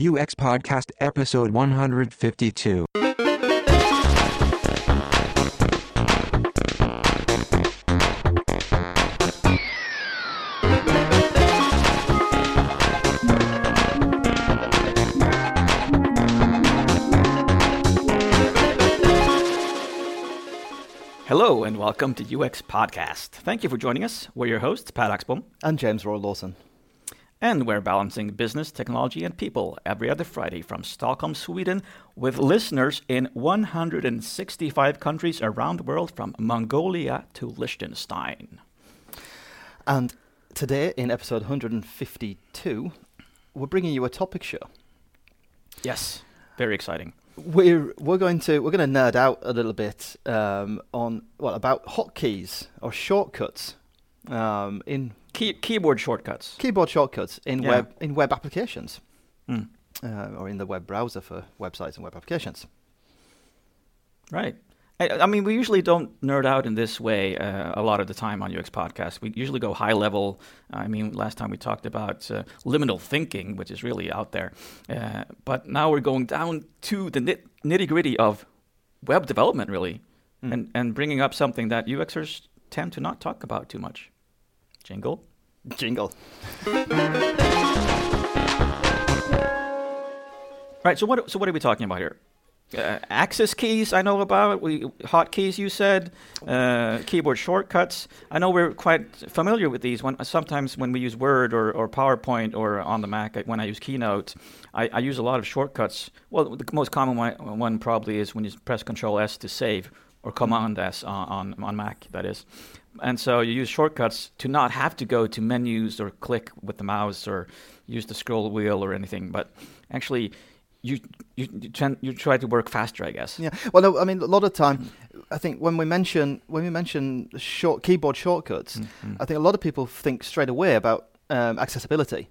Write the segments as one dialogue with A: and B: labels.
A: UX Podcast Episode 152.
B: Hello and welcome to UX Podcast. Thank you for joining us. We're your hosts, Per Axbom,
C: And James Royal-Lawson.
B: And we're balancing business, technology, and people every other Friday from Stockholm, Sweden, with listeners in 165 countries around the world from Mongolia to Liechtenstein.
C: And today, in episode 152, we're bringing you a topic show.
B: Yes, very exciting.
C: We're we're going to we're going to nerd out a little bit um, on well about hotkeys or shortcuts um, in
B: Key- keyboard shortcuts.
C: keyboard shortcuts in
B: Yeah.
C: web in web applications
B: Mm,
C: uh, or in the web browser for websites and web applications.
B: right. I, I mean, we usually don't nerd out in this way uh, a lot of the time on UX podcasts. We usually go high level. I mean, last time we talked about uh, liminal thinking, which is really out there. Uh, but now we're going down to the nit- nitty gritty of web development, really,
C: Mm.
B: and, and bringing up something that UXers tend to not talk about too much. Jingle.
C: Jingle.
B: Right. So what? So what are we talking about here? Uh, access keys, I know about. We hotkeys, you said. Uh, keyboard shortcuts. I know we're quite familiar with these. When sometimes when we use Word or, or PowerPoint or on the Mac, when I use Keynote, I, I use a lot of shortcuts. Well, the most common one, one probably is when you press Control S to save or Command S on, on on Mac. That is. And so you use shortcuts to not have to go to menus or click with the mouse or use the scroll wheel or anything, but actually you you you, tend, you try to work faster, I guess.
C: Yeah. Well, no, I mean, a lot of time, I think when we mention when we mention short keyboard shortcuts,
B: Mhm.
C: I think a lot of people think straight away about um, accessibility,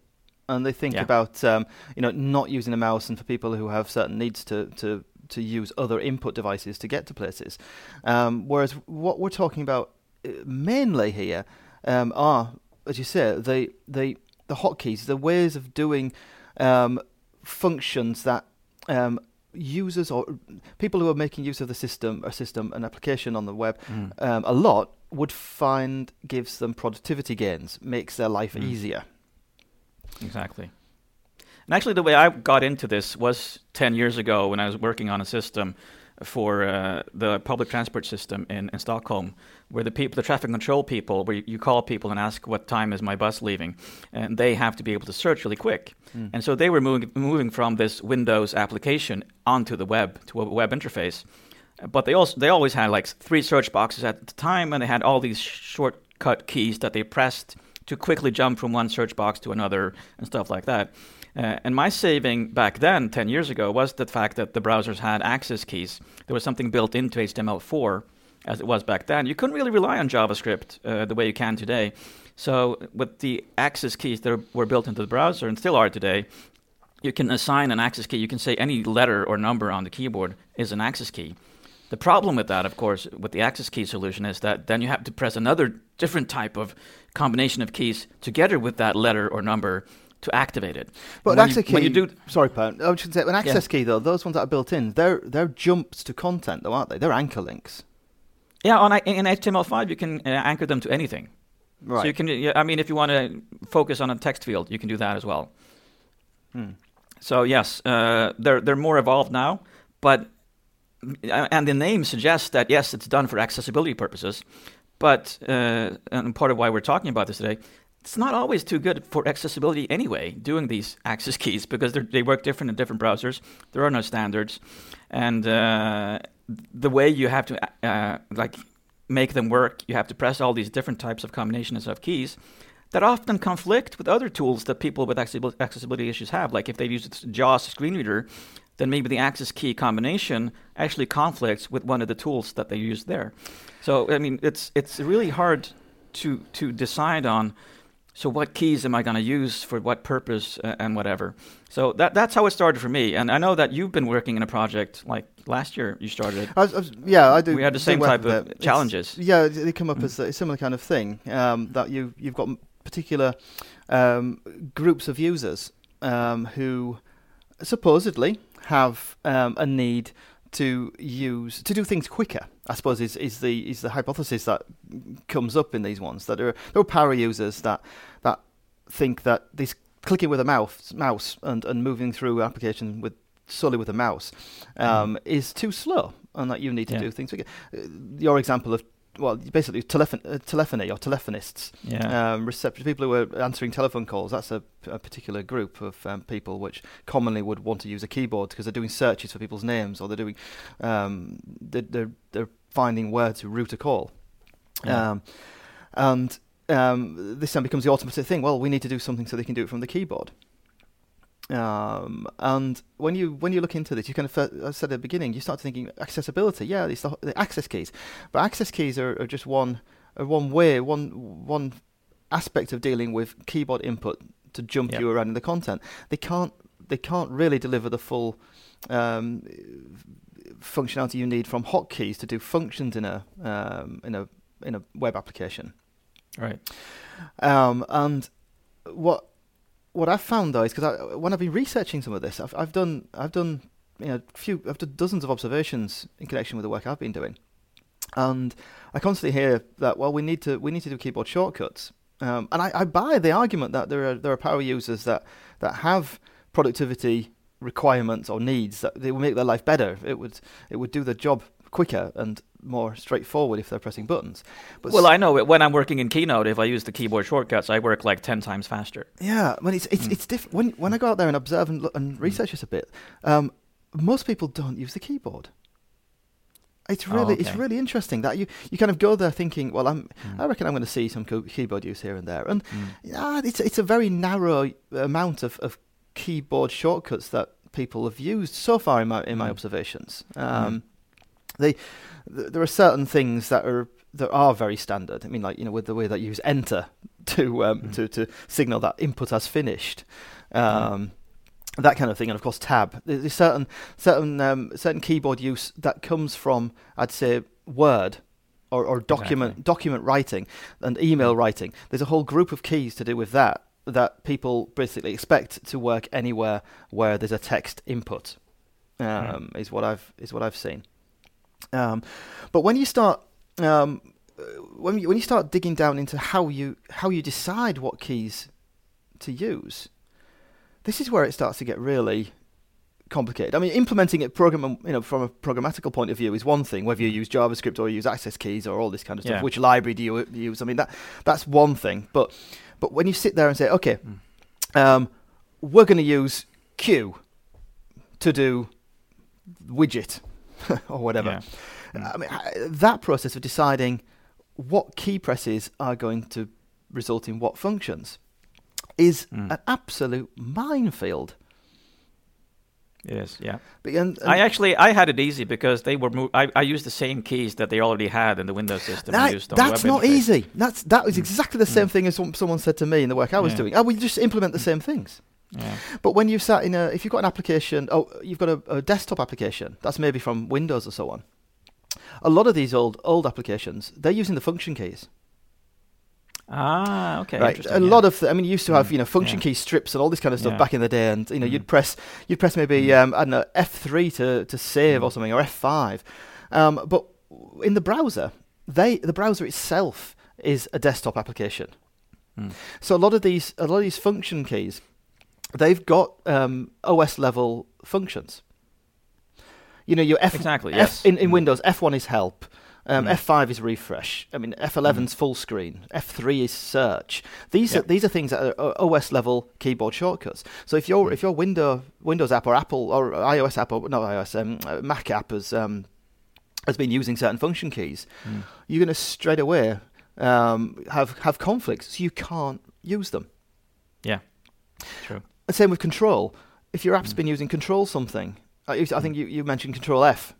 C: and they think
B: Yeah.
C: about um, you know not using a mouse, and for people who have certain needs to to to use other input devices to get to places. Um, whereas what we're talking about mainly here um, are, as you say, the the the hotkeys, the ways of doing um, functions that um, users or people who are making use of the system, a system, an application on the web,
B: Mm.
C: um, a lot would find gives them productivity gains, makes their life
B: Mm.
C: easier.
B: Exactly. And actually, the way I got into this was 10 years ago when I was working on a system for uh, the public transport system in, in Stockholm, where the people, the traffic control people, where you, call people and ask what time is my bus leaving, and they have to be able to search really quick.
C: Mm.
B: And so they were moving, moving from this Windows application onto the web to a web interface. But they also they always had like three search boxes at the time, and they had all these shortcut keys that they pressed to quickly jump from one search box to another and stuff like that. Uh, and my saving back then, 10 years ago, was the fact that the browsers had access keys. There was something built into HTML4 as it was back then. You couldn't really rely on JavaScript uh, the way you can today. So with the access keys that were built into the browser and still are today, you can assign an access key. You can say any letter or number on the keyboard is an access key. The problem with that, of course, with the access key solution is that then you have to press another different type of combination of keys together with that letter or number to activate it.
C: But
B: And
C: an
B: when
C: access
B: you, when you
C: key-
B: do,
C: Sorry, Per. I should say an access key though. Those ones that are built in, they're they're jumps to content though, aren't they? They're anchor links.
B: Yeah, on in HTML5 you can uh, anchor them to anything.
C: Right.
B: So you can, yeah, I mean, if you want to focus on a text field, you can do that as well.
C: Hmm.
B: So yes, uh, they're they're more evolved now, but and the name suggests that yes, it's done for accessibility purposes. But uh, and part of why we're talking about this today, it's not always too good for accessibility anyway. Doing these access keys because they work different in different browsers. There are no standards, and uh, the way you have to uh, like make them work, you have to press all these different types of combinations of keys that often conflict with other tools that people with accessibility issues have. Like if they use JAWS screen reader, then maybe the access key combination actually conflicts with one of the tools that they use there. So I mean, it's it's really hard to to decide on. So what keys am I going to use for what purpose uh, and whatever? So that that's how it started for me. And I know that you've been working in a project like last year. You started.
C: I was, I was, yeah, I do.
B: We had the same type of
C: it. It's-
B: challenges.
C: Yeah, they come up
B: Mm.
C: as a similar kind of thing. Um, that you you've got particular um, groups of users um, who supposedly have um, a need to use to do things quicker. I suppose is is the is the hypothesis that comes up in these ones that there are, there are power users that that think that this clicking with a mouse mouse and, and moving through application with solely with a mouse um, mm. is too slow and that you need to yeah. do things quicker. Uh, your example of well, basically uh, telephony or telephonists,
B: yeah.
C: um, reception people who are answering telephone calls. That's a, a particular group of um, people which commonly would want to use a keyboard because they're doing searches for people's names or they're doing um, they're, they're, they're finding where to route a call, yeah. um, and um, this then becomes the automatic thing. Well, we need to do something so they can do it from the keyboard. Um, and when you when you look into this, you kind of I said at the beginning, you start thinking accessibility. Yeah, it's the, the access keys, but access keys are, are just one are one way, one one aspect of dealing with keyboard input to jump yep. you around in the content. They can't they can't really deliver the full um, functionality you need from hotkeys to do functions in a um, in a in a web application.
B: Right.
C: Um, and what what I've found though is because when I've been researching some of this, I've I've done I've done you know few I've done dozens of observations in connection with the work I've been doing, and I constantly hear that well we need to we need to do keyboard shortcuts, um, and I, I buy the argument that there are there are power users that that have productivity requirements or needs that they will make their life better. It would it would do the job quicker and more straightforward if they're pressing buttons.
B: But well, I know when I'm working in Keynote, if I use the keyboard shortcuts, I work like ten times faster.
C: Yeah, when it's it's mm. it's different. When when I go out there and observe and, look and mm. research this a bit, um, most people don't use the keyboard. It's oh, really oh, okay. it's really interesting that you, you kind of go there thinking, well, I'm mm. I reckon I'm going to see some co- keyboard use here and there, and mm. yeah, it's it's a very narrow amount of, of keyboard shortcuts that people have used so far in my in my mm. observations. Um, they there are certain things that are that are very standard. I mean, like you know, with the way that you use enter to um, mm. to to signal that input has finished. Um, mm. That kind of thing, and of course, tab. There's certain certain um, certain keyboard use that comes from, I'd say, Word or, or document exactly. document writing and email mm. writing. There's a whole group of keys to do with that that people basically expect to work anywhere where there's a text input. Mm. Um, mm. Is what I've is what I've seen. Um, but when you start um, when you when you start digging down into how you how you decide what keys to use, this is where it starts to get really complicated. I mean, implementing it program you know from a programmatical point of view is one thing. Whether you use JavaScript or you use access keys or all this kind of stuff, yeah. which library do you use? I mean, that that's one thing. But but when you sit there and say, okay, mm. um, we're going to use Q to do widget or whatever. Yeah. I mean, that process of deciding what key presses are going to result in what functions is mm. an absolute minefield.
B: It is, yeah. But, and, and I actually I had it easy because they were mo- I, I used the same keys that they already had in the Windows system.
C: That, that's not interface. easy. That's that was mm. exactly the same mm. thing as someone said to me in the work I was yeah. doing. Oh, we just implement the mm. same things.
B: Yeah.
C: But when you've sat in a, if you've got an application, oh, you've got a, a, desktop application that's maybe from Windows or so on. A lot of these old old applications, they're using the function keys.
B: Ah, okay.
C: Right. A yeah. lot of, I mean, you used to have mm. you know function yeah. key strips and all this kind of stuff yeah. back in the day, and you know mm. you'd press you'd press maybe mm. um, I don't know F three to to save or mm. something or F five, um, but in the browser, they the browser itself is a desktop application. Mm. So a lot of these a lot of these function keys, they've got um, OS level functions. You know, your F
B: exactly
C: F,
B: yes.
C: in, in mm. Windows F1 is help. Um, mm. F5 is refresh. I mean, F11 mm. full screen. F3 is search. These yep. are these are things that are OS level keyboard shortcuts. So if your mm. if your window Windows app or Apple or iOS app or no iOS um, Mac app has um, has been using certain function keys, mm. you're going to straight away um, have have conflicts, so you can't use them.
B: Yeah, true.
C: And same with control. If your app's mm. been using control something, I, I think you, you mentioned control F.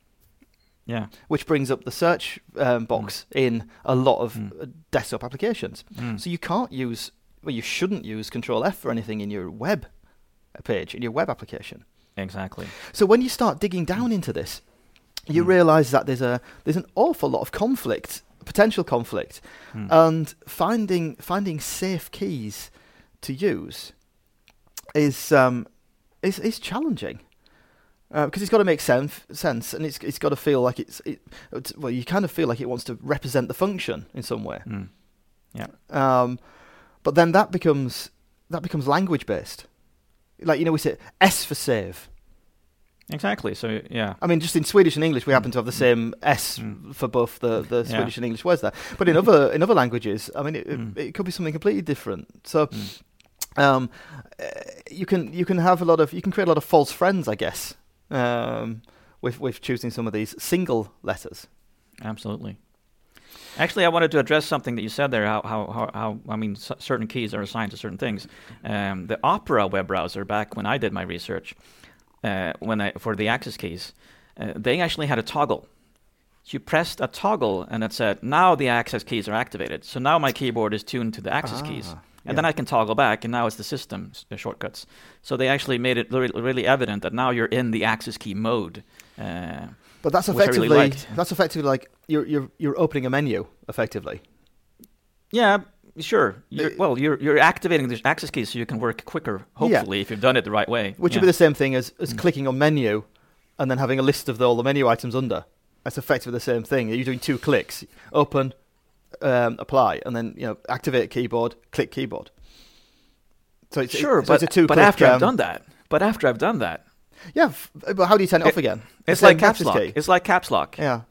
B: Yeah.
C: Which brings up the search um, box mm. in a lot of mm. desktop applications. Mm. So you can't use, well, you shouldn't use Control F for anything in your web page, in your web application.
B: Exactly.
C: So when you start digging down into this, you mm. realize that there's a there's an awful lot of conflict, potential conflict, mm. and finding finding safe keys to use is um, is is challenging because it's got to make sense, sense, and it's it's got to feel like it's it, it's- well, you kind of feel like it wants to represent the function in some way.
B: Mm. Yeah.
C: Um, but then that becomes that becomes language based. Like you know, we say S for save.
B: Exactly. So yeah.
C: I mean, just in Swedish and English, we happen to have the same S
B: Mm.
C: for both the, the
B: Yeah.
C: Swedish and English words there. But in other in other languages, I mean, it,
B: Mm.
C: it, it could be something completely different. So,
B: Mm.
C: Um, you can you can have a lot of you can create a lot of false friends, I guess, um, with with choosing some of these single letters.
B: Absolutely. Actually, I wanted to address something that you said there. How, how, how, how I mean, c- certain keys are assigned to certain things. Um, the Opera web browser, back when I did my research, uh, when I for the access keys, uh, they actually had a toggle. You pressed a toggle, and it said, "Now the access keys are activated." So now my keyboard is tuned to the access keys, And then I can toggle back, and now it's the system shortcuts. So they actually made it really, really evident that now you're in the access key mode. Uh,
C: But that's
B: I really
C: effectively—that's effectively like you're you're you're opening a menu effectively.
B: Yeah, sure. You're, well, you're you're activating the access keys so you can work quicker. Hopefully, if you've done it the right way.
C: Which
B: yeah.
C: would be the same thing as, as
B: Mm.
C: clicking on menu and then having a list of the, all the menu items under. That's effectively the same thing. You're doing two clicks, open, um, apply, and then you know activate keyboard, click keyboard. So it's
B: sure,
C: so
B: but
C: it's a two
B: but after I've
C: um,
B: done that, but after I've done that,
C: yeah. f- But how do you turn it,
B: It-
C: off again?
B: it's
C: same
B: like caps lock.
C: key.
B: It's like caps lock.
C: Yeah.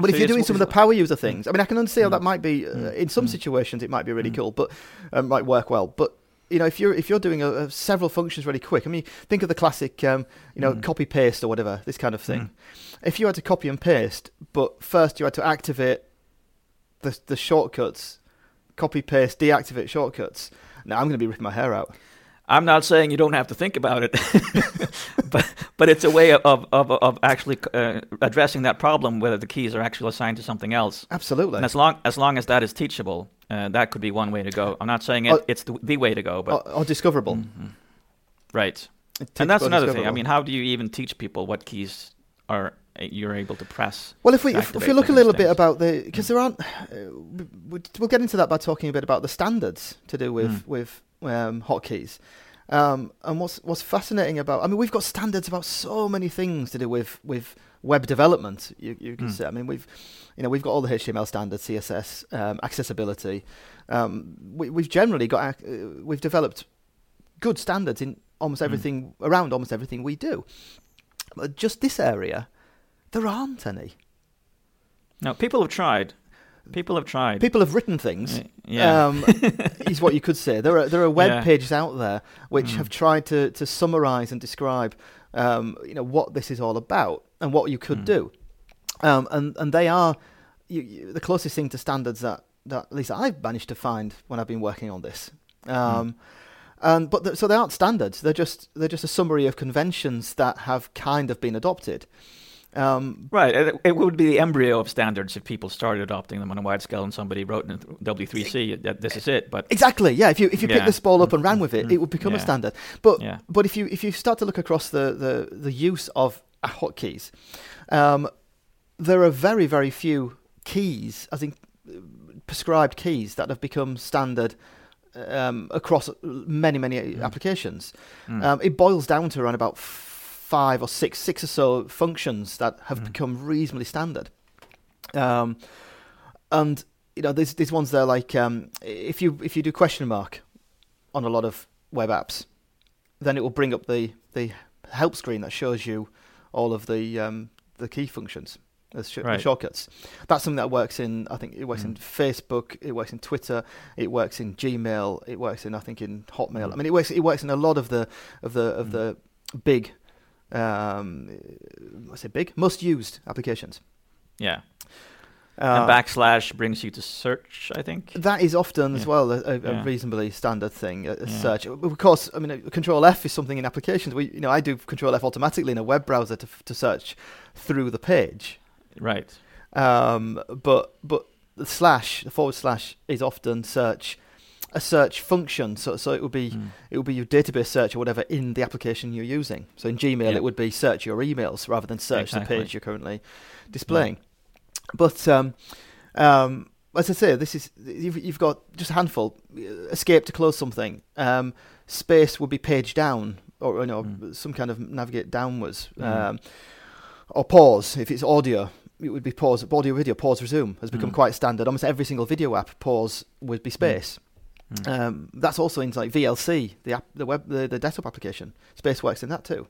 C: But if you're doing some of the power user things, I mean, I can understand how
B: Mm.
C: that might be uh,
B: Mm.
C: in some
B: Mm.
C: situations it might be really
B: Mm.
C: cool, but um, might work well. But you know, if you're if you're doing a, a several functions really quick, I mean, think of the classic, um, you know,
B: Mm.
C: copy paste or whatever, this kind of thing.
B: Mm.
C: If you had to copy and paste, but first you had to activate the the shortcuts, copy paste, deactivate shortcuts. Now I'm going to be ripping my hair out.
B: I'm not saying you don't have to think about it, but but it's a way of of of actually uh, addressing that problem whether the keys are actually assigned to something else.
C: Absolutely.
B: And as long as long as that is teachable, uh, that could be one way to go. I'm not saying it,
C: Oh.
B: it's the, the way to go, but
C: or, or discoverable.
B: Mhm. right. And that's another thing. I mean, how do you even teach people what keys are you're able to press?
C: Well, if we if, if we look a
B: things,
C: little bit about the because there aren't, uh, we- we'll get into that by talking a bit about the standards to do with
B: Mm.
C: with um, hotkeys. Um, and what's what's fascinating about I mean we've got standards about so many things to do with with web development. You you can
B: Mm.
C: say I mean we've you know we've got all the HTML standards, CSS, um, accessibility. Um, we, we've generally got uh, we've developed good standards in almost
B: Mm.
C: everything around almost everything we do. But just this area, there aren't any.
B: No, people have tried. People have tried.
C: People have written things.
B: Yeah.
C: Um, is what you could say. There are there are web
B: Yeah.
C: pages out there which
B: Mm.
C: have tried to to summarize and describe, um, you know, what this is all about and what you could
B: Mm.
C: do, um, and and they are you, you, the closest thing to standards that that at least I've managed to find when I've been working on this.
B: Mm.
C: Um, And but th- so they aren't standards. They're just they're just a summary of conventions that have kind of been adopted. Um,
B: Right. It, it would be the embryo of standards if people started adopting them on a wide scale and somebody wrote in W3C that this is it. But
C: Exactly. Yeah. If you if you pick this ball up and ran with it, it would become a standard. But
B: yeah.
C: but if you if you start to look across the the, the use of hotkeys, um, there are very very few keys, as in prescribed keys, that have become standard um, across many many
B: Mm.
C: applications.
B: Mm.
C: Um, it boils down to around about five or six six or so functions that have
B: Mm.
C: become reasonably standard. Um, and you know, there's there's ones there like um, if you if you do question mark on a lot of web apps, then it will bring up the the help screen that shows you all of the um, the key functions, the, sh- the shortcuts. That's something that works in I think it works in
B: Mm.
C: Facebook, it works in Twitter, it works in Gmail, it works in I think in Hotmail.
B: Mm.
C: I mean, it works it works in a lot of the of the of
B: Mm.
C: the big um, I say big most used applications.
B: yeah.
C: Uh,
B: and backslash brings you to search, I think.
C: That is often as well a, a, a
B: Yeah.
C: reasonably standard thing. A, a
B: Yeah.
C: search, of course. I mean, uh, Control F is something in applications. We, you know, I do Control F automatically in a web browser to to search through the page.
B: Right.
C: Um, but but the slash, the forward slash, is often search a search function. So so it would be
B: Mm.
C: it would be your database search or whatever in the application you're using. So in Gmail,
B: Yeah.
C: it would be search your emails rather than search
B: Exactly.
C: the page you're currently displaying. But um, um, as I say, this is you've, you've got just a handful. Escape to close something. Um, space would be page down or you know
B: Mm.
C: some kind of navigate downwards,
B: Mm.
C: um, or pause if it's audio. It would be pause, audio, video, pause, resume has become
B: Mm.
C: quite standard. Almost every single video app pause would be space.
B: Mm.
C: Um, that's also in like VLC, the app, the web, the, the desktop application. Space works in that too.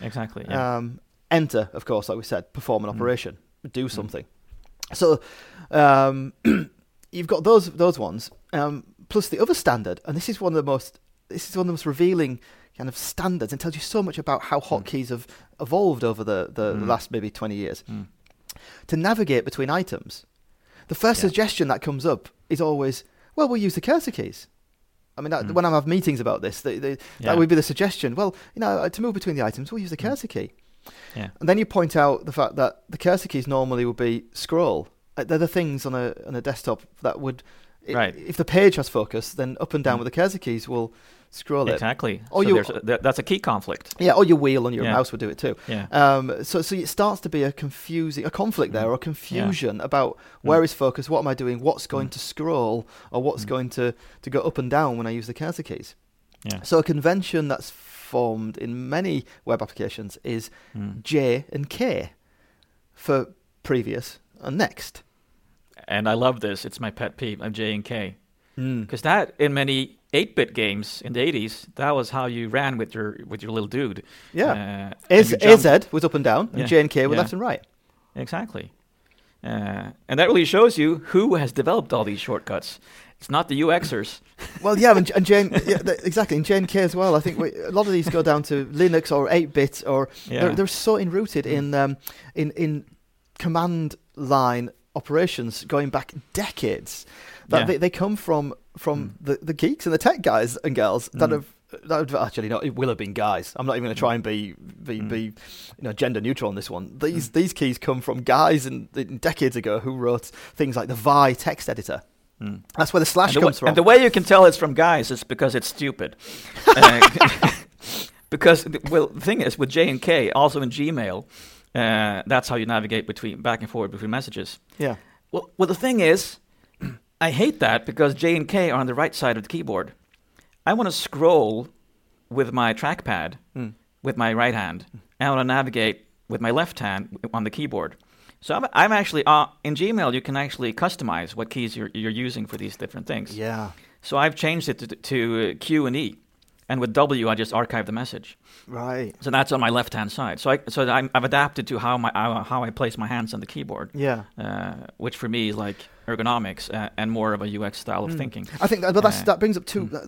B: exactly. Yeah.
C: Um, enter, of course, like we said, perform an
B: Mm.
C: operation, do something. So um, you've got those those ones, um, plus the other standard, and this is one of the most this is one of the most revealing kind of standards, and tells you so much about how hotkeys have evolved over the, the
B: Mm.
C: last maybe twenty years.
B: Mm.
C: To navigate between items, the first
B: Yeah.
C: suggestion that comes up is always, well, we'll use the cursor keys. I mean, that,
B: Mm.
C: when I have meetings about this, they, they,
B: Yeah.
C: that would be the suggestion. Well, you know, uh, to move between the items, we'll use the
B: Mm.
C: cursor key.
B: Yeah.
C: And then you point out the fact that the cursor keys normally would be scroll. Uh, They're the things on a on a desktop that would, i-
B: Right.
C: If the page has focus, then up and down
B: Mm.
C: with the cursor keys will scroll it.
B: Exactly.
C: Or
B: so
C: you-
B: there's a, that's a key conflict.
C: Yeah, or your wheel on your
B: Yeah.
C: mouse would do it too.
B: Yeah.
C: Um, so so it starts to be a confusing a conflict there
B: Mm.
C: or confusion about where is focus, what am I doing, what's going
B: Mm.
C: to scroll or what's
B: Mm.
C: going to, to go up and down when I use the cursor keys.
B: Yeah.
C: So a convention that's formed in many web applications is
B: Mm.
C: J and K for previous and next.
B: And I love this. It's my pet peeve of J and K.
C: Mm.
B: Because that, in many 8-bit games in the 80s, that was how you ran with your with your little dude.
C: Yeah.
B: Uh,
C: Az,
B: and you jumped-
C: AZ was up and down, and
B: Yeah.
C: J and K were
B: Yeah.
C: left and right.
B: Exactly. Uh, and that really shows you who has developed all these shortcuts. It's not the UXers.
C: Well, yeah, and, and Jane, yeah, th- exactly, and J&K as well. I think we, a lot of these go down to Linux or 8-bit, or
B: Yeah.
C: they're, they're so enrooted in um, in in command line operations going back decades that
B: Yeah.
C: they, they come from from
B: Mm.
C: the, the geeks and the tech guys and girls that
B: Mm.
C: have that would, actually not it will have been guys. I'm not even going to try and be be,
B: Mm.
C: be you know gender neutral on this one. These these keys come from guys in, in decades ago who wrote things like the Vi text editor.
B: Mm.
C: That's where the slash
B: the,
C: comes from.
B: and the way you can tell it's from guys is because it's stupid. Uh, because well, the thing is with J and K, also in Gmail, uh, that's how you navigate between back and forward between messages.
C: yeah.
B: Well, well, the thing is, I hate that because J and K are on the right side of the keyboard. I want to scroll with my trackpad
C: Mm.
B: with my right hand, and I want to navigate with my left hand on the keyboard. So I'm, I'm actually uh, in Gmail. You can actually customize what keys you're, you're using for these different things.
C: Yeah.
B: So I've changed it to, to Q and E, and with W I just archive the message.
C: Right.
B: So that's on my left hand side. So I so I'm, I've adapted to how my how, how I place my hands on the keyboard,
C: Yeah.
B: uh, which for me is like ergonomics uh, and more of a UX style of
C: Mm.
B: thinking.
C: I think that, but that's,
B: Uh,
C: that brings up two.
B: mm.
C: Uh,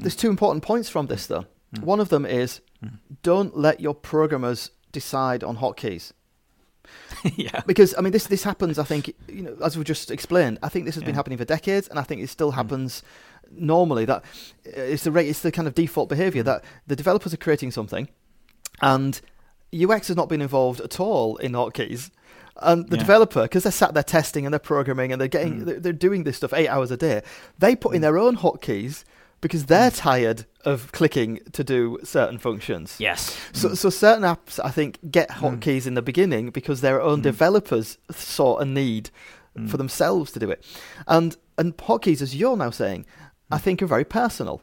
C: there's two important points from this, though.
B: Mm.
C: One of them is
B: Mm.
C: don't let your programmers decide on hotkeys
B: yeah.
C: because I mean this this happens. I think you know as we just explained. I think this has been happening for decades, and I think it still
B: Mm.
C: happens normally. That uh, it's the rate, it's the kind of default behavior
B: Mm.
C: that the developers are creating something, and UX has not been involved at all in hotkeys. And the
B: Yeah.
C: developer, because they're sat there testing and they're programming and they're getting,
B: Mm.
C: they're, they're doing this stuff eight hours a day. They put in
B: Mm.
C: their own hotkeys because they're tired of clicking to do certain functions.
B: Yes.
C: So, so certain apps, I think, get
B: Mm.
C: hotkeys in the beginning because their own
B: Mm.
C: developers saw a need
B: Mm.
C: for themselves to do it, and and hotkeys, as you're now saying, I
B: Mm.
C: think are very personal,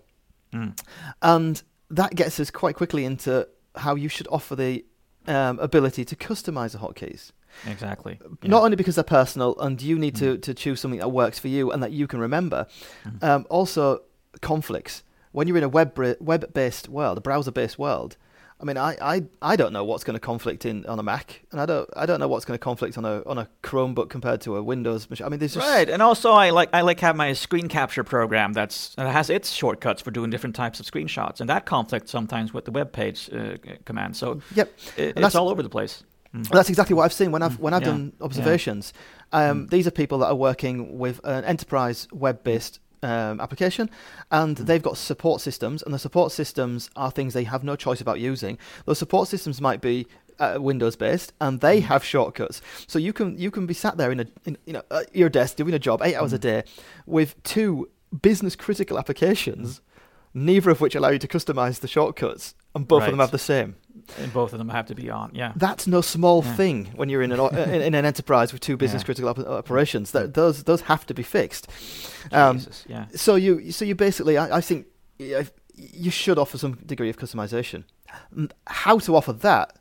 B: Mm.
C: and that gets us quite quickly into how you should offer the um, ability to customize the hotkeys.
B: Exactly.
C: Not only because they're personal and you need to,
B: Mm.
C: to choose something that works for you and that you can remember,
B: Mm.
C: um, also conflicts. When you're in a web web based world, a browser based world, I mean, I, I, I don't know what's going to conflict in on a Mac, and I don't I don't know what's going to conflict on a on a Chromebook compared to a Windows machine. I mean, there's just
B: Right, and also I like I like have my screen capture program that's that has its shortcuts for doing different types of screenshots, and that conflicts sometimes with the web page uh, command. So
C: Yep,
B: it, it's
C: that's-
B: all over the place. Mm.
C: That's exactly what I've seen when I've when I've
B: Yeah,
C: done observations. Um,
B: Mm.
C: These are people that are working with an enterprise web-based um, application, and
B: Mm.
C: they've got support systems, and the support systems are things they have no choice about using. Those support systems might be uh, Windows-based, and they
B: Mm.
C: have shortcuts. So you can you can be sat there in a in, you know at your desk doing a job eight hours a
B: Mm.
C: day with two business-critical applications, neither of which allow you to customize the shortcuts, and both of them have the same.
B: And both of them have to be on. Yeah.
C: That's no small
B: Yeah.
C: thing when you're in an o- in, in an enterprise with two business
B: Yeah.
C: critical op- operations. That those those have to be fixed. Um,
B: Jesus. Yeah.
C: so you so you basically, I, I think, you should offer some degree of customization. Mm, How to offer that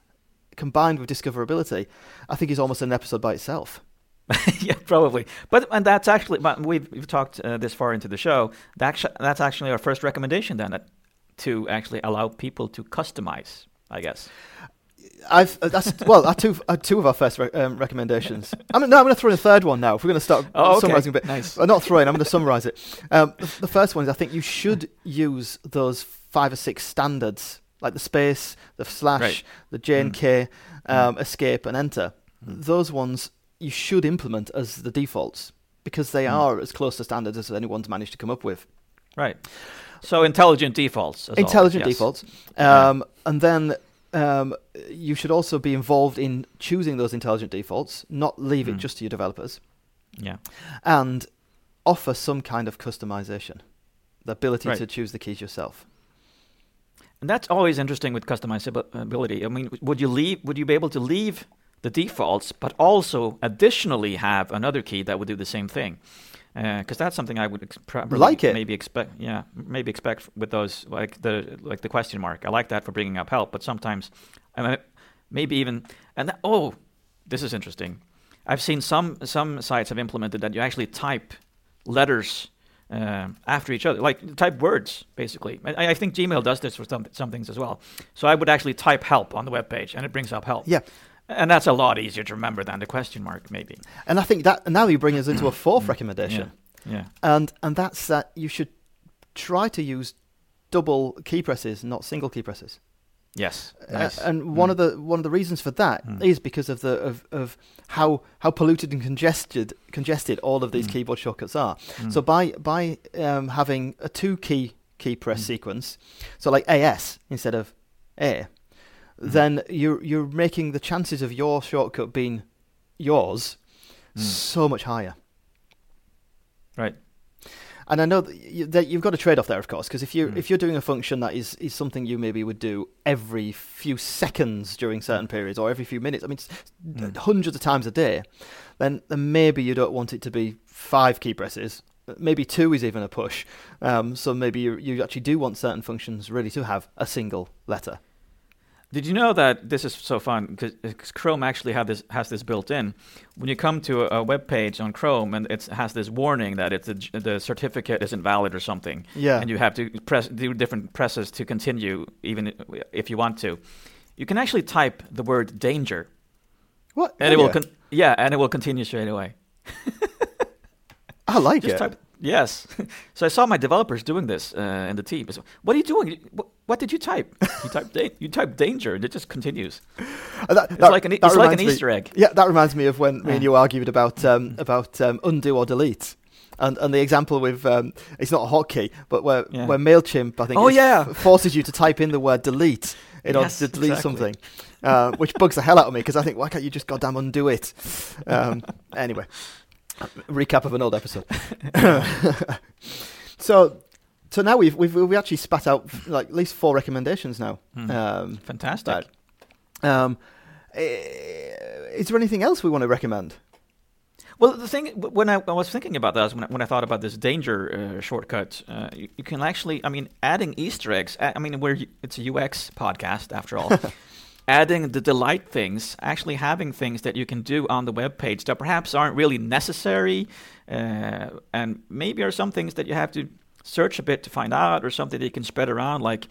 C: combined with discoverability, I think is almost an episode by itself.
B: yeah, probably. But and that's actually but we've we've talked uh, this far into the show. That's that's actually our first recommendation then that, to actually allow people to customize. I guess.
C: I've uh, that's well, uh, two uh, two of our first re- um, recommendations. I'm, no, I'm going to throw in a third one now. If we're going to start
B: Oh, okay.
C: summarising a bit,
B: Nice.
C: Uh, not throwing. I'm going to summarise it. Um, the, the first one is I think you should use those five or six standards like the space, the slash,
B: Right.
C: the J and
B: Mm.
C: K, um, escape, and enter.
B: Mm.
C: Those ones you should implement as the defaults because they
B: Mm.
C: are as close to standards as anyone's managed to come up with.
B: Right. So intelligent defaults. as
C: intelligent
B: always, yes.
C: defaults
B: Yeah.
C: um, and then um, you should also be involved in choosing those intelligent defaults not leave it
B: Mm.
C: just to your developers
B: Yeah.
C: and offer some kind of customization the ability
B: Right.
C: to choose the keys yourself
B: And that's always interesting with customizability. I mean, would you leave? Would you be able to leave the defaults, but also additionally have another key that would do the same thing? Because that's something I would ex- probably
C: Like it.
B: maybe expect. Yeah, maybe expect with those like the like the question mark. I like that for bringing up help, but sometimes, I mean, maybe even and that, oh, this is interesting. I've seen some some sites have implemented that you actually type letters um, after each other, like type words, basically. I, I think Gmail does this for some, some things as well. So I would actually type help on the web page, and it brings up help.
C: yeah
B: And that's a lot easier to remember than the question mark, maybe.
C: and i think that now you bring us into a fourth recommendation
B: Yeah. Yeah.
C: and and that's that you should try to use double key presses not single key presses
B: Yes.
C: Uh, and one
B: Mm.
C: of the one of the reasons for that
B: Mm.
C: is because of the of, of how how polluted and congested congested all of these
B: Mm.
C: keyboard shortcuts are.
B: Mm.
C: So by by um, having a two key key press
B: Mm.
C: sequence, so like AS instead of A,
B: Mm.
C: then you're you're making the chances of your shortcut being yours
B: Mm.
C: so much higher.
B: Right.
C: And I know that, you, that you've got a trade-off there, of course, because if you
B: Mm.
C: if you're doing a function that is, is something you maybe would do every few seconds during certain periods or every few minutes, I mean,
B: Mm.
C: hundreds of times a day, then then maybe you don't want it to be five key presses. Maybe two is even a push. Um, so maybe you you actually do want certain functions really to have a single letter.
B: Did you know that this is so fun? Because Chrome actually have this has this built in. When you come to a, a web page on Chrome and it has this warning that it's a, the certificate isn't valid or something,
C: Yeah.
B: and you have to press do different presses to continue, even if you want to. You can actually type the word danger,
C: What?
B: and
C: Oh,
B: it will
C: yeah.
B: con- yeah, and it will continue straight away.
C: I like
B: Just
C: it.
B: type yes. so I saw my developers doing this uh, in the team. Said, what are you doing? What, what did you type? You type da- you type danger, and it just continues.
C: Uh, that-
B: It's
C: that-
B: like an it's like an
C: me-
B: Easter egg.
C: Yeah, that reminds me of when me and you argued about um, about um, undo or delete. And, and the example with um, it's not a hotkey, but where
B: Yeah.
C: where Mailchimp I think
B: Oh, yeah.
C: forces you to type in the word delete in order
B: Yes,
C: to delete
B: exactly.
C: something, uh, which bugs the hell out of me because I think why can't you just goddamn undo it? Um, anyway, recap of an old episode. so so now we've we've we actually spat out like at least four recommendations now.
B: Hmm.
C: Um,
B: Fantastic.
C: Right. Um, eh, is there anything else we want to recommend?
B: Well, the thing when I, I was thinking about that, when I, when I thought about this danger uh, shortcut, uh, you, you can actually, I mean, adding Easter eggs. I I mean, we're it's a UX podcast after all. adding the delight things, actually having things that you can do on the web page that perhaps aren't really necessary, uh, and maybe are some things that you have to search a bit to find out, or something that you can spread around, like.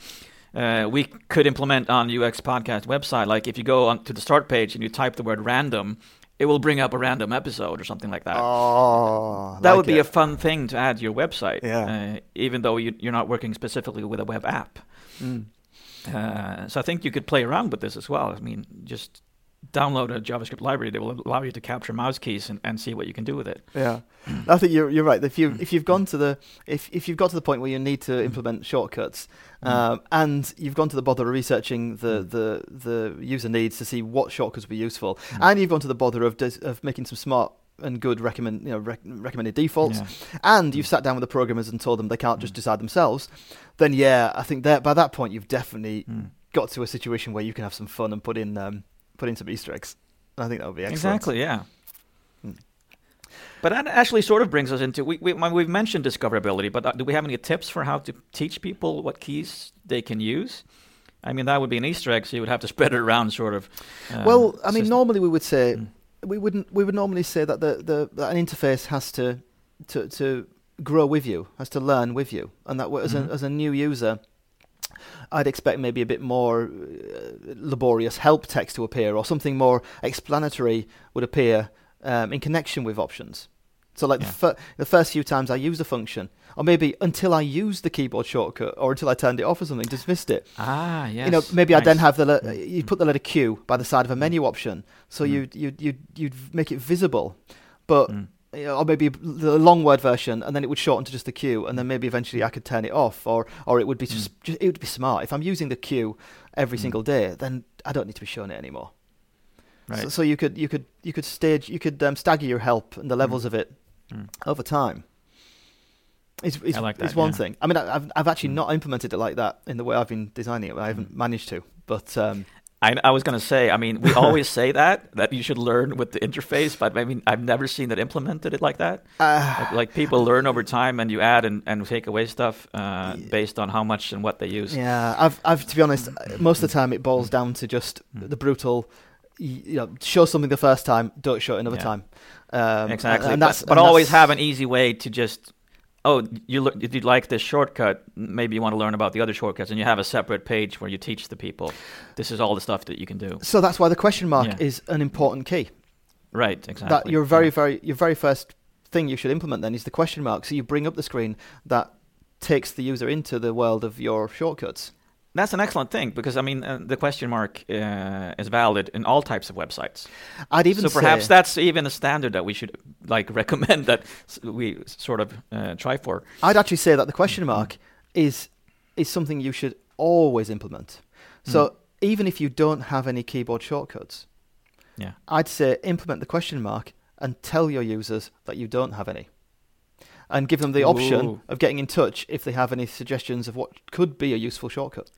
B: Uh, we could implement on UX podcast website, like if you go on to the start page and you type the word random, it will bring up a random episode or something like that.
C: Oh,
B: that
C: like
B: would be
C: it.
B: a fun thing to add to your website,
C: Yeah.
B: uh, even though you, you're not working specifically with a web app.
C: Mm.
B: Uh, so I think you could play around with this as well. I mean, just download a JavaScript library that will allow you to capture mouse keys and, and see what you can do with it.
C: Yeah, I think you're you're right. If you
B: Mm.
C: if you've gone to the if if you've got to the point where you need to implement shortcuts,
B: Mm.
C: um, and you've gone to the bother of researching the
B: Mm.
C: the the user needs to see what shortcuts would be useful,
B: Mm.
C: and you've gone to the bother of des- of making some smart and good recommend you know rec- recommended defaults,
B: Yeah.
C: and you've sat down with the programmers and told them they can't just
B: Mm.
C: decide themselves, then yeah, I think that by that point you've definitely
B: Mm.
C: got to a situation where you can have some fun and put in um, put in some Easter eggs. I think that would be excellent.
B: Exactly, yeah.
C: Hmm.
B: But that actually sort of brings us into we, we we've mentioned discoverability, but uh, do we have any tips for how to teach people what keys they can use? I mean, that would be an Easter egg, so you would have to spread it around, sort of. uh,
C: well, I mean,
B: system.
C: normally we would say
B: Mm.
C: we wouldn't. We would normally say that the, the that an interface has to to to grow with you, has to learn with you, and that as
B: Mhm.
C: a as a new user, I'd expect maybe a bit more uh, laborious help text to appear, or something more explanatory would appear um, in connection with options. So, like
B: Yeah.
C: the, fir- the first few times I used a function, or maybe until I used the keyboard shortcut, or until I turned it off or something, dismissed it.
B: Ah, yes.
C: You know, maybe I'd then have the le-
B: Mm.
C: you put the letter Q by the side of a menu option, so
B: Mm.
C: you you you you'd make it visible, but
B: Mm.
C: You know, or maybe the long word version, and then it would shorten to just the Q, and then maybe eventually I could turn it off, or or it would be just, just it would be smart if I'm using the Q every
B: Mm.
C: single day, then I don't need to be showing it anymore.
B: Right.
C: So, so you could you could you could stage you could um, stagger your help and the levels of it
B: Mm.
C: over time. Is is,
B: I like that,
C: one
B: yeah.
C: thing. I mean, I- I've I've actually
B: Mm.
C: not implemented it like that in the way I've been designing it. I haven't managed to, but um,
B: I, I was going to say, I mean, we always say that, that you should learn with the interface, but I mean, I've never seen it implemented it like that.
C: uh,
B: Like, like people learn over time and you add and, and take away stuff uh, based on how much and what they use.
C: yeah, I've I've to be honest, most of the time it boils down to just
B: Mm.
C: the brutal. You know, show something the first time, don't show it another
B: Yeah.
C: time. Um,
B: exactly.
C: and
B: but
C: that's
B: but
C: and
B: always
C: that's-
B: have an easy way to just, oh, you look, you like this shortcut, maybe you want to learn about the other shortcuts, and you have a separate page where you teach the people, this is all the stuff that you can do.
C: So that's why the question mark
B: Yeah.
C: is an important key.
B: Right, exactly.
C: That your very
B: Yeah.
C: very your very first thing you should implement then is the question mark. So you bring up the screen that takes the user into the world of your shortcuts.
B: That's an excellent thing because I mean uh, the question mark uh, is valid in all types of websites.
C: I'd even
B: so perhaps that's even a standard that we should like recommend that we sort of uh, try for.
C: I'd actually say that the question mark is is something you should always implement. So
B: Mm.
C: even if you don't have any keyboard shortcuts,
B: Yeah.
C: I'd say implement the question mark and tell your users that you don't have any. And give them the option
B: Ooh.
C: of getting in touch if they have any suggestions of what could be a useful shortcut.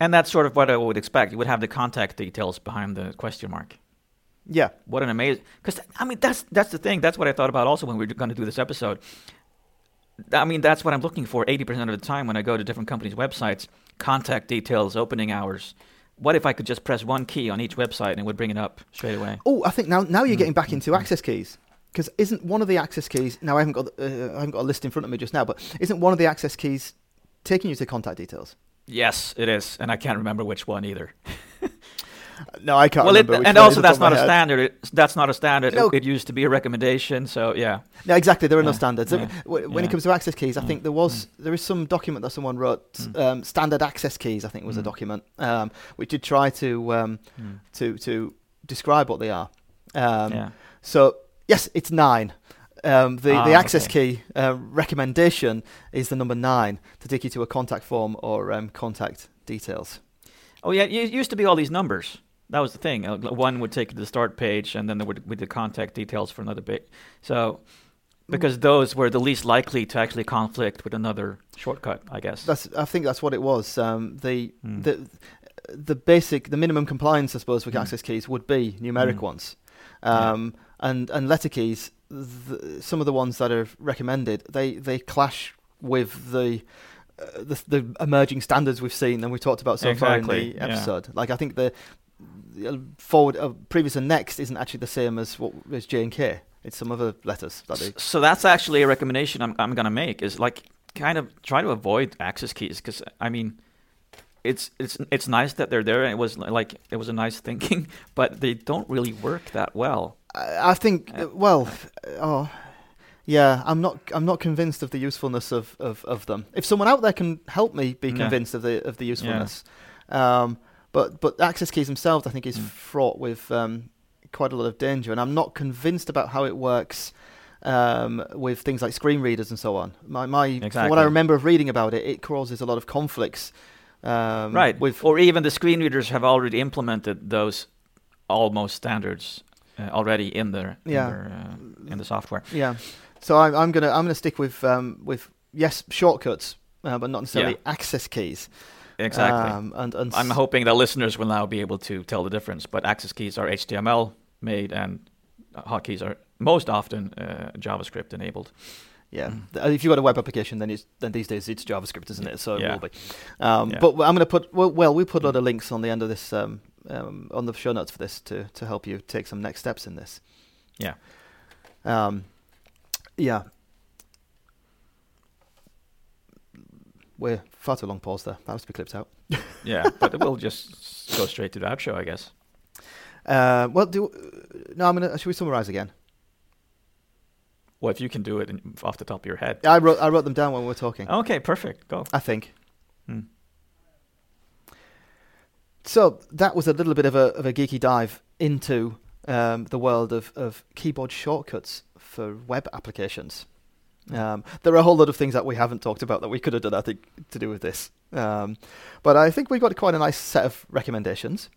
B: And that's sort of what I would expect. You would have the contact details behind the question mark.
C: Yeah.
B: What an amazing! Because I mean, that's that's the thing. That's what I thought about also when we were going to do this episode. I mean, that's what I'm looking for 80% of the time when I go to different companies' websites. Contact details, opening hours. What if I could just press one key on each website and it would bring it up straight away?
C: Oh, I think now now you're
B: Mm,
C: getting back into
B: mm.
C: access keys because isn't one of the access keys now I haven't got uh, I haven't got a list in front of me just now, but isn't one of the access keys taking you to contact details?
B: Yes, it is, and I can't remember which one either.
C: No, I can't
B: well, it,
C: remember. which
B: and
C: one
B: also that's not a
C: head.
B: standard. That's not a standard.
C: No.
B: It, it used to be a recommendation. So yeah,
C: No, exactly. There are no standards.
B: yeah,
C: Wh- When it comes to access keys, I
B: Mm,
C: think there was there is some document that someone wrote.
B: Mm.
C: Um, standard access keys, I think, was a
B: Mm.
C: document um, which did try to um, to to describe what they are. Um,
B: yeah.
C: So yes, it's nine. Um, the the
B: Ah,
C: access
B: okay.
C: key uh, recommendation is the number nine to take you to a contact form or um, contact details.
B: Oh yeah, it used to be all these numbers. That was the thing. Uh, One would take you to the start page, and then there would be the contact details for another bit. So, because those were the least likely to actually conflict with another shortcut, I guess.
C: That's I think that's what it was. Um, the
B: Mm.
C: the the basic the minimum compliance, I suppose, for
B: Mm.
C: access keys would be numeric
B: Mm.
C: ones, um, and and letter keys. The, some of the ones that are recommended, they they clash with the. Uh, the, the emerging standards we've seen and we talked about so far in
B: Exactly,
C: the
B: yeah.
C: episode. Like I think the, the forward, uh, previous and next isn't actually the same as what as J and K. It's some other letters that they.
B: So that's actually a recommendation I'm, I'm gonna make is like kind of try to avoid access keys because I mean it's it's it's nice that they're there and it was like it was a nice thinking but they don't really work that well.
C: I think
B: Uh,
C: uh, well, oh, yeah. I'm not. I'm not convinced of the usefulness of, of, of them. If someone out there can help me be
B: Yeah.
C: convinced of the of the usefulness, um, but but access keys themselves, I think, is
B: Mm.
C: fraught with um, quite a lot of danger, and I'm not convinced about how it works. Um, with things like screen readers and so on, my my from what I remember of reading about it, it causes a lot of conflicts. Um,
B: right.
C: With
B: or even the screen readers have already implemented those almost standards uh, already in their,
C: Yeah.
B: in, their uh, in the software.
C: Yeah. So I'm, I'm gonna I'm gonna stick with um, with yes shortcuts, uh, but not necessarily
B: Yeah.
C: access keys.
B: Exactly.
C: Um, and and
B: I'm hoping that listeners will now be able to tell the difference. But access keys are HTML made, and uh, hotkeys are most often uh, JavaScript enabled.
C: Yeah,
B: Mm.
C: If you've got a web application, then it's then these days it's JavaScript, isn't it? So it
B: Yeah.
C: will be. Um,
B: Yeah.
C: But I'm going to put well, well, we put a lot of links on the end of this um, um, on the show notes for this to to help you take some next steps in this.
B: Yeah.
C: Um, yeah. We're far too long pause there. That has to be clipped out.
B: Yeah, but we'll just go straight to the outro, I guess.
C: Uh, well, do no. I'm gonna. Should we summarize again?
B: Well, if you can do it off the top of your head.
C: I wrote. I wrote them down when we were talking.
B: Okay, perfect. Go.
C: I think.
B: Hmm.
C: So that was a little bit of a of a geeky dive into um, the world of, of keyboard shortcuts for web applications. Um, there are a whole lot of things that we haven't talked about that we could have done, I think, to do with this. Um, but I think we got quite a nice set of recommendations.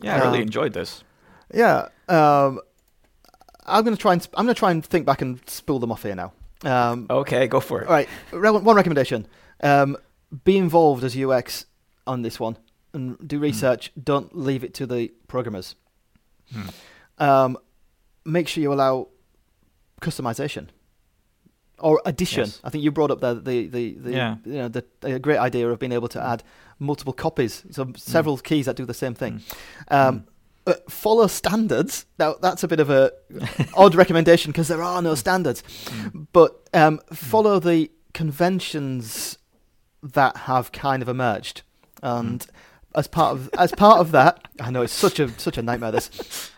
B: Yeah, I really
C: Um,
B: enjoyed this.
C: Yeah, um, I'm going to try and sp- I'm going to try and think back and spool them off here now. Um,
B: Okay, go for it.
C: all right, one recommendation: um, be involved as UX on this one and do research. Don't leave it to the programmers.
B: Hmm.
C: Um, make sure you allow customization or addition.
B: Yes.
C: I think you brought up the the the, the
B: Yeah.
C: you know the, a great idea of being able to add multiple copies, so several keys that do the same thing. Um, uh, follow standards. Now that's a bit of a odd recommendation because there are no standards,
B: Mm.
C: but um, follow the conventions that have kind of emerged, and as part of as part of that, I know it's such a such a nightmare. This.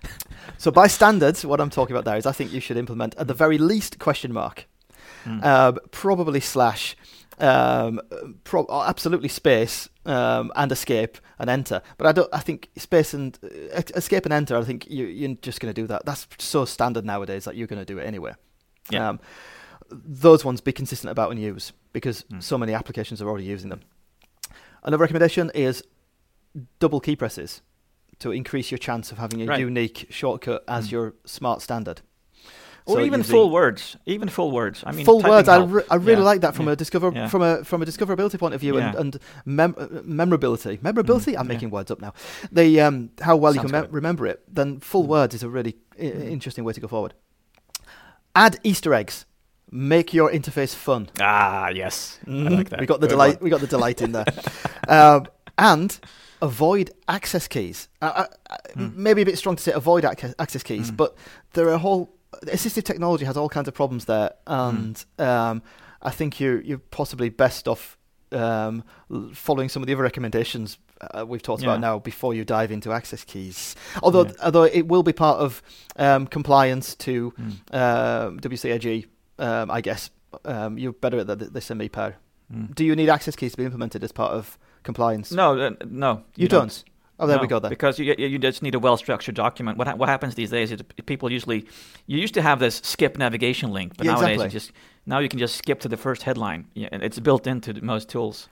C: So by standards, what I'm talking about there is I think you should implement at the very least question mark,
B: Mm.
C: um, probably slash, um, pro- absolutely space um, and escape and enter. But I don't. I think space and uh, escape and enter. I think you, you're just going to do that. That's so standard nowadays that you're going to do it anyway.
B: Yeah.
C: Um, those ones be consistent about and use because
B: Mm.
C: so many applications are already using them. Another recommendation is double key presses to increase your chance of having a
B: Right.
C: unique shortcut as
B: Mm.
C: your smart standard.
B: Or
C: So
B: even full words. Even full words. I mean,
C: full words. I, re- I really
B: Yeah,
C: like that from
B: yeah,
C: a discover
B: yeah.
C: from a from a discoverability point of view and and mem- memorability. Memorability.
B: Mm,
C: I'm making words up now. The um how well you can
B: good.
C: remember it. Then full
B: Mm.
C: words is a really I-
B: Mm.
C: interesting way to go forward. Add Easter eggs. Make your interface fun.
B: Ah, yes. I
C: Mhm.
B: like that.
C: We got the
B: Good
C: delight.
B: one.
C: We got the delight in there. um, and avoid access keys. Uh, uh, uh,
B: Hmm.
C: Maybe a bit strong to say avoid ac- access keys,
B: Hmm.
C: but there are a whole assistive technology has all kinds of problems there, and um, I think you you're possibly best off um, following some of the other recommendations uh, we've talked
B: Yeah.
C: about now before you dive into access keys. Although
B: Yeah.
C: although it will be part of um, compliance to
B: Mm.
C: um, WCAG, um, I guess. Um, you're better at that this than me, Per.
B: Mm.
C: Do you need access keys to be implemented as part of compliance?
B: No, uh, no.
C: you, don't. Oh, there we go then.
B: Because you you just need a well-structured document. What ha- what happens these days is people usually you used to have this skip navigation link, but
C: Yeah,
B: nowadays
C: exactly.
B: you just now you can just skip to the first headline, yeah, and it's built into most tools.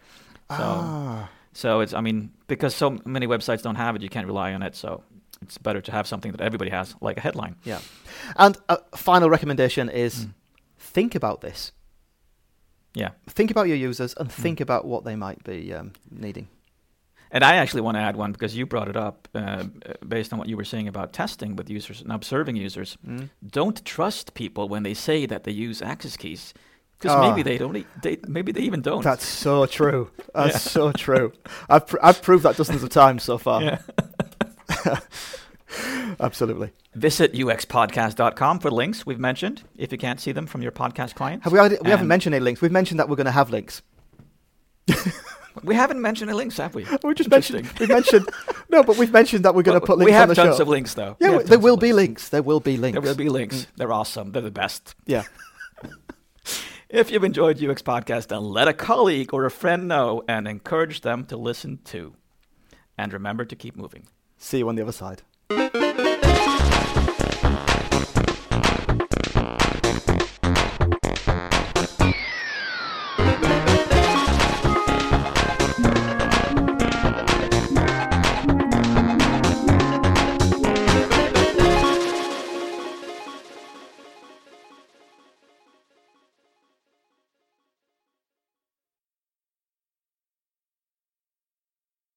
B: So
C: ah,
B: so it's I mean because so many websites don't have it, you can't rely on it. So it's better to have something that everybody has, like a headline.
C: yeah. And a final recommendation is
B: Mm.
C: think about this.
B: Yeah.
C: Think about your users and
B: Mm.
C: think about what they might be um, needing.
B: And I actually want to add one because you brought it up uh, based on what you were saying about testing with users and observing users.
C: Mm.
B: Don't trust people when they say that they use access keys because
C: Ah.
B: maybe they don't. They maybe they even don't.
C: That's so true. That's
B: Yeah.
C: so true. I've pr- I've proved that dozens of times so far.
B: yeah.
C: Absolutely.
B: Visit uxpodcast.com for links we've mentioned if you can't see them from your podcast client.
C: Have we already, we haven't mentioned any links. We've mentioned that we're going to have links.
B: We haven't mentioned any links, have we?
C: We just mentioned. We've mentioned. No, but we've mentioned that we're going to
B: Well,
C: put links
B: we have
C: on the
B: tons
C: show.
B: of links though.
C: yeah,
B: We
C: there will be
B: links.
C: links. There will be links.
B: There will be links. Mm. They're awesome. They're the best.
C: Yeah.
B: If you've enjoyed UX Podcast, then let a colleague or a friend know and encourage them to listen too. And remember to keep moving.
C: See you on the other side.